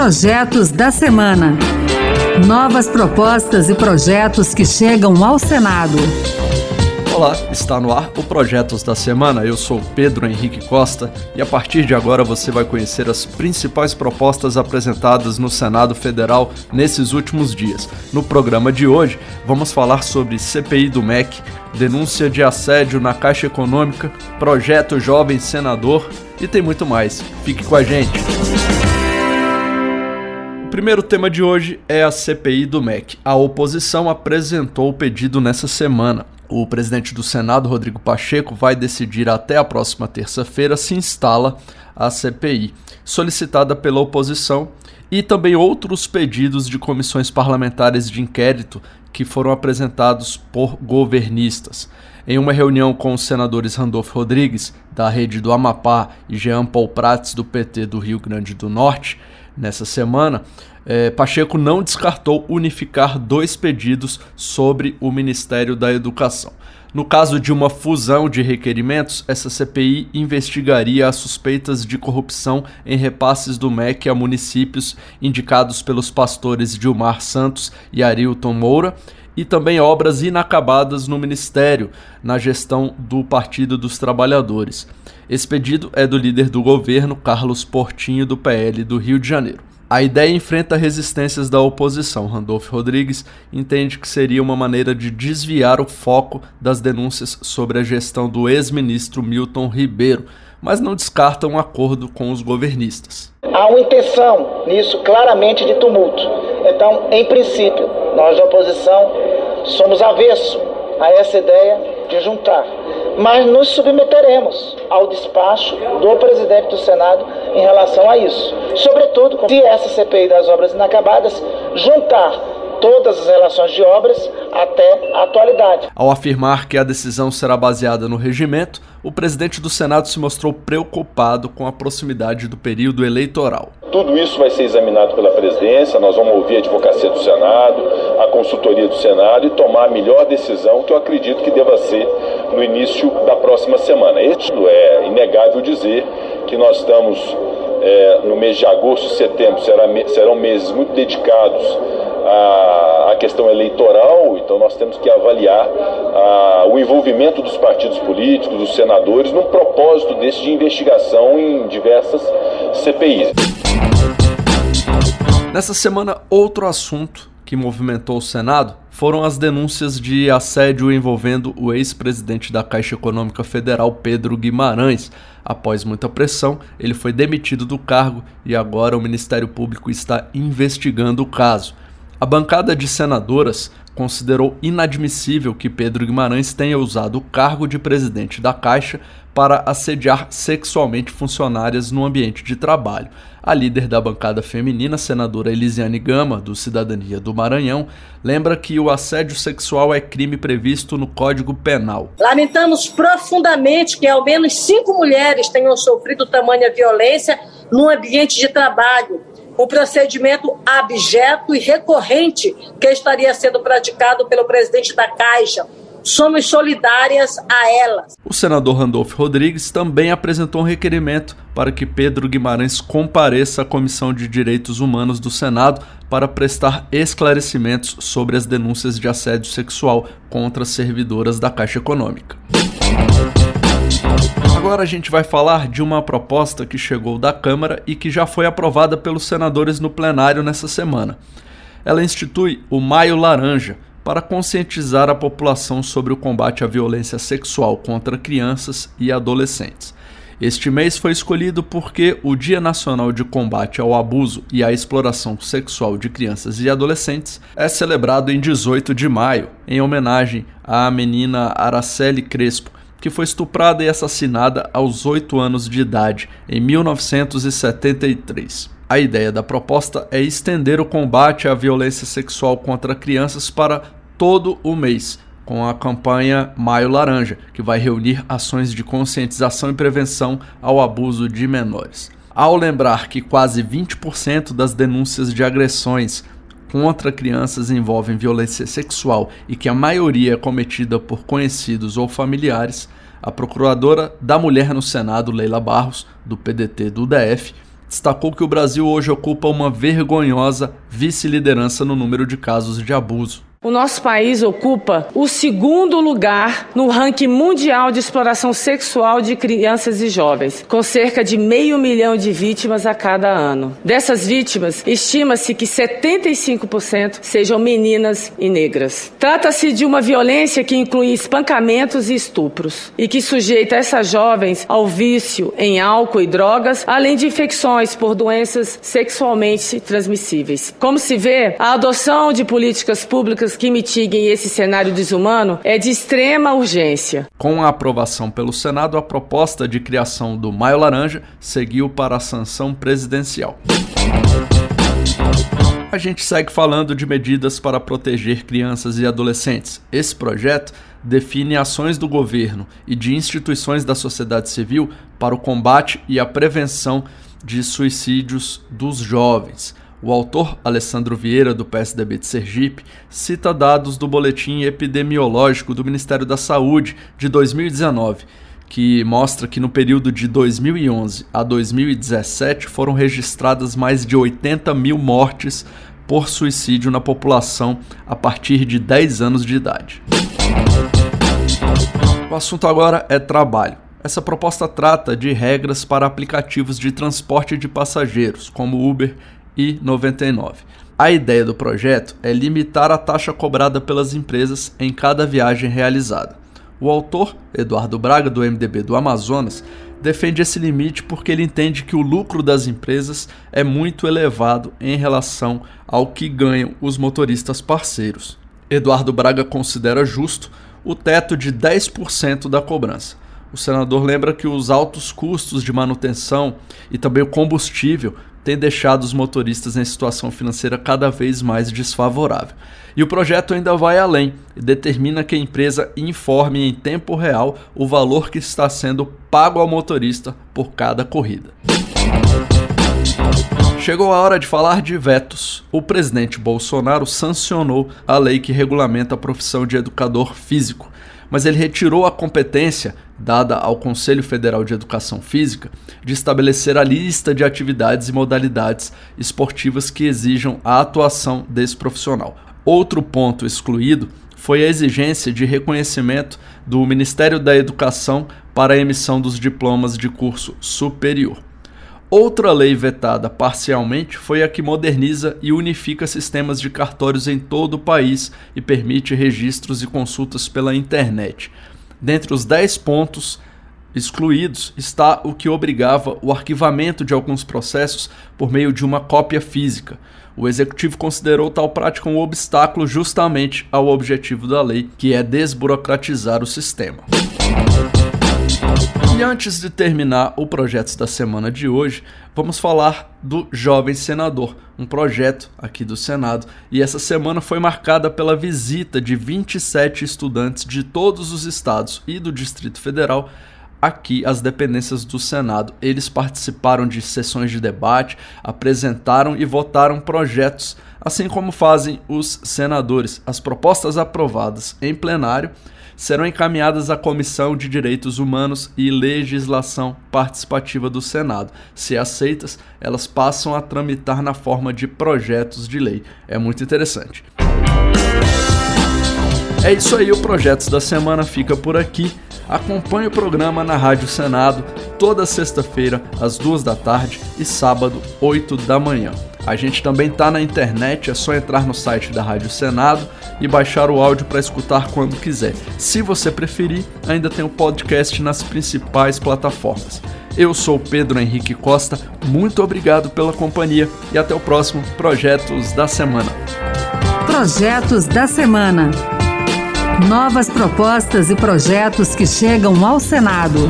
Projetos da Semana. Novas propostas e projetos que chegam ao Senado. Olá, está no ar o Projetos da Semana. Eu sou Pedro Henrique Costa e a partir de agora você vai conhecer as principais propostas apresentadas no Senado Federal nesses últimos dias. No programa de hoje, vamos falar sobre CPI do MEC, denúncia de assédio na Caixa Econômica, projeto Jovem Senador e tem muito mais. Fique com a gente. O primeiro tema de hoje é a CPI do MEC. A oposição apresentou o pedido nessa semana. O presidente do Senado, Rodrigo Pacheco, vai decidir até a próxima terça-feira se instala a CPI, solicitada pela oposição, e também outros pedidos de comissões parlamentares de inquérito que foram apresentados por governistas. Em uma reunião com os senadores Randolfo Rodrigues, da Rede do Amapá, e Jean Paul Prats, do PT do Rio Grande do Norte, nessa semana, é, Pacheco não descartou unificar dois pedidos sobre o Ministério da Educação. No caso de uma fusão de requerimentos, essa CPI investigaria as suspeitas de corrupção em repasses do MEC a municípios indicados pelos pastores Dilmar Santos e Arilton Moura e também obras inacabadas no Ministério, na gestão do Partido dos Trabalhadores. Esse pedido é do líder do governo, Carlos Portinho, do PL do Rio de Janeiro. A ideia enfrenta resistências da oposição. Randolfo Rodrigues entende que seria uma maneira de desviar o foco das denúncias sobre a gestão do ex-ministro Milton Ribeiro, mas não descarta um acordo com os governistas. Há uma intenção nisso claramente de tumulto. Então, em princípio, nós da oposição somos avesso a essa ideia de juntar mas nos submeteremos ao despacho do presidente do Senado em relação a isso. Sobretudo, se essa CPI das obras inacabadas juntar todas as relações de obras até a atualidade. Ao afirmar que a decisão será baseada no regimento, o presidente do Senado se mostrou preocupado com a proximidade do período eleitoral. Tudo isso vai ser examinado pela presidência, nós vamos ouvir a advocacia do Senado, a consultoria do Senado e tomar a melhor decisão que eu acredito que deva ser no início da próxima semana. Isso é inegável dizer que nós estamos é, no mês de agosto e setembro, será, serão meses muito dedicados à, à, questão eleitoral, então nós temos que avaliar a, o envolvimento dos partidos políticos, dos senadores, num propósito desse de investigação em diversas CPIs. Nessa semana, outro assunto que movimentou o Senado foram as denúncias de assédio envolvendo o ex-presidente da Caixa Econômica Federal, Pedro Guimarães. Após muita pressão, ele foi demitido do cargo e agora o Ministério Público está investigando o caso. A bancada de senadoras considerou inadmissível que Pedro Guimarães tenha usado o cargo de presidente da Caixa para assediar sexualmente funcionárias no ambiente de trabalho. A líder da bancada feminina, senadora Elisiane Gama, do Cidadania do Maranhão, lembra que o assédio sexual é crime previsto no Código Penal. Lamentamos profundamente que ao menos cinco mulheres tenham sofrido tamanha violência no ambiente de trabalho um procedimento abjeto e recorrente que estaria sendo praticado pelo presidente da Caixa. Somos solidárias a elas. O senador Randolfo Rodrigues também apresentou um requerimento para que Pedro Guimarães compareça à Comissão de Direitos Humanos do Senado para prestar esclarecimentos sobre as denúncias de assédio sexual contra servidoras da Caixa Econômica. Agora a gente vai falar de uma proposta que chegou da Câmara e que já foi aprovada pelos senadores no plenário nessa semana. Ela institui o Maio Laranja para conscientizar a população sobre o combate à violência sexual contra crianças e adolescentes. Este mês foi escolhido porque o Dia Nacional de Combate ao Abuso e à Exploração Sexual de Crianças e Adolescentes é celebrado em 18 de maio, em homenagem à menina Araceli Crespo, que foi estuprada e assassinada aos 8 anos de idade, em 1973. A ideia da proposta é estender o combate à violência sexual contra crianças para todo o mês, com a campanha Maio Laranja, que vai reunir ações de conscientização e prevenção ao abuso de menores. Ao lembrar que quase 20% das denúncias de agressões contra crianças envolvem violência sexual e que a maioria é cometida por conhecidos ou familiares, a procuradora da mulher no Senado, Leila Barros, do PDT do DF, destacou que o Brasil hoje ocupa uma vergonhosa vice-liderança no número de casos de abuso. O nosso país ocupa o segundo lugar no ranking mundial de exploração sexual de crianças e jovens, com cerca de meio milhão de vítimas a cada ano. Dessas vítimas, estima-se que 75% sejam meninas e negras. Trata-se de uma violência que inclui espancamentos e estupros e que sujeita essas jovens ao vício em álcool e drogas, além de infecções por doenças sexualmente transmissíveis. Como se vê, a adoção de políticas públicas que mitiguem esse cenário desumano é de extrema urgência. Com a aprovação pelo Senado, a proposta de criação do Maio Laranja seguiu para a sanção presidencial. A gente segue falando de medidas para proteger crianças e adolescentes. Esse projeto define ações do governo e de instituições da sociedade civil para o combate e a prevenção de suicídios dos jovens. O autor, Alessandro Vieira, do PSDB de Sergipe, cita dados do Boletim Epidemiológico do Ministério da Saúde de 2019, que mostra que no período de 2011 a 2017 foram registradas mais de 80 mil mortes por suicídio na população a partir de 10 anos de idade. O assunto agora é trabalho. Essa proposta trata de regras para aplicativos de transporte de passageiros, como Uber 99. A ideia do projeto é limitar a taxa cobrada pelas empresas em cada viagem realizada. O autor, Eduardo Braga, do MDB do Amazonas, defende esse limite porque ele entende que o lucro das empresas é muito elevado em relação ao que ganham os motoristas parceiros. Eduardo Braga considera justo o teto de 10% da cobrança. O senador lembra que os altos custos de manutenção e também o combustível tem deixado os motoristas em situação financeira cada vez mais desfavorável. E o projeto ainda vai além e determina que a empresa informe em tempo real o valor que está sendo pago ao motorista por cada corrida. Chegou a hora de falar de vetos. O presidente Bolsonaro sancionou a lei que regulamenta a profissão de educador físico, mas ele retirou a competência dada ao Conselho Federal de Educação Física de estabelecer a lista de atividades e modalidades esportivas que exijam a atuação desse profissional. Outro ponto excluído foi a exigência de reconhecimento do Ministério da Educação para a emissão dos diplomas de curso superior. Outra lei vetada parcialmente foi a que moderniza e unifica sistemas de cartórios em todo o país e permite registros e consultas pela internet. Dentre os 10 pontos excluídos está o que obrigava o arquivamento de alguns processos por meio de uma cópia física. O executivo considerou tal prática um obstáculo justamente ao objetivo da lei, que é desburocratizar o sistema. E antes de terminar o projeto da semana de hoje, vamos falar do Jovem Senador, um projeto aqui do Senado. E essa semana foi marcada pela visita de 27 estudantes de todos os estados e do Distrito Federal aqui às dependências do Senado. Eles participaram de sessões de debate, apresentaram e votaram projetos, assim como fazem os senadores. As propostas aprovadas em plenário serão encaminhadas à Comissão de Direitos Humanos e Legislação Participativa do Senado. Se aceitas, elas passam a tramitar na forma de projetos de lei. É muito interessante. É isso aí, o Projetos da Semana fica por aqui. Acompanhe o programa na Rádio Senado toda sexta-feira, às duas da tarde e sábado, 8 da manhã. A gente também está na internet, é só entrar no site da Rádio Senado e baixar o áudio para escutar quando quiser. Se você preferir, ainda tem o podcast nas principais plataformas. Eu sou Pedro Henrique Costa, muito obrigado pela companhia e até o próximo Projetos da Semana. Projetos da Semana. Novas propostas e projetos que chegam ao Senado.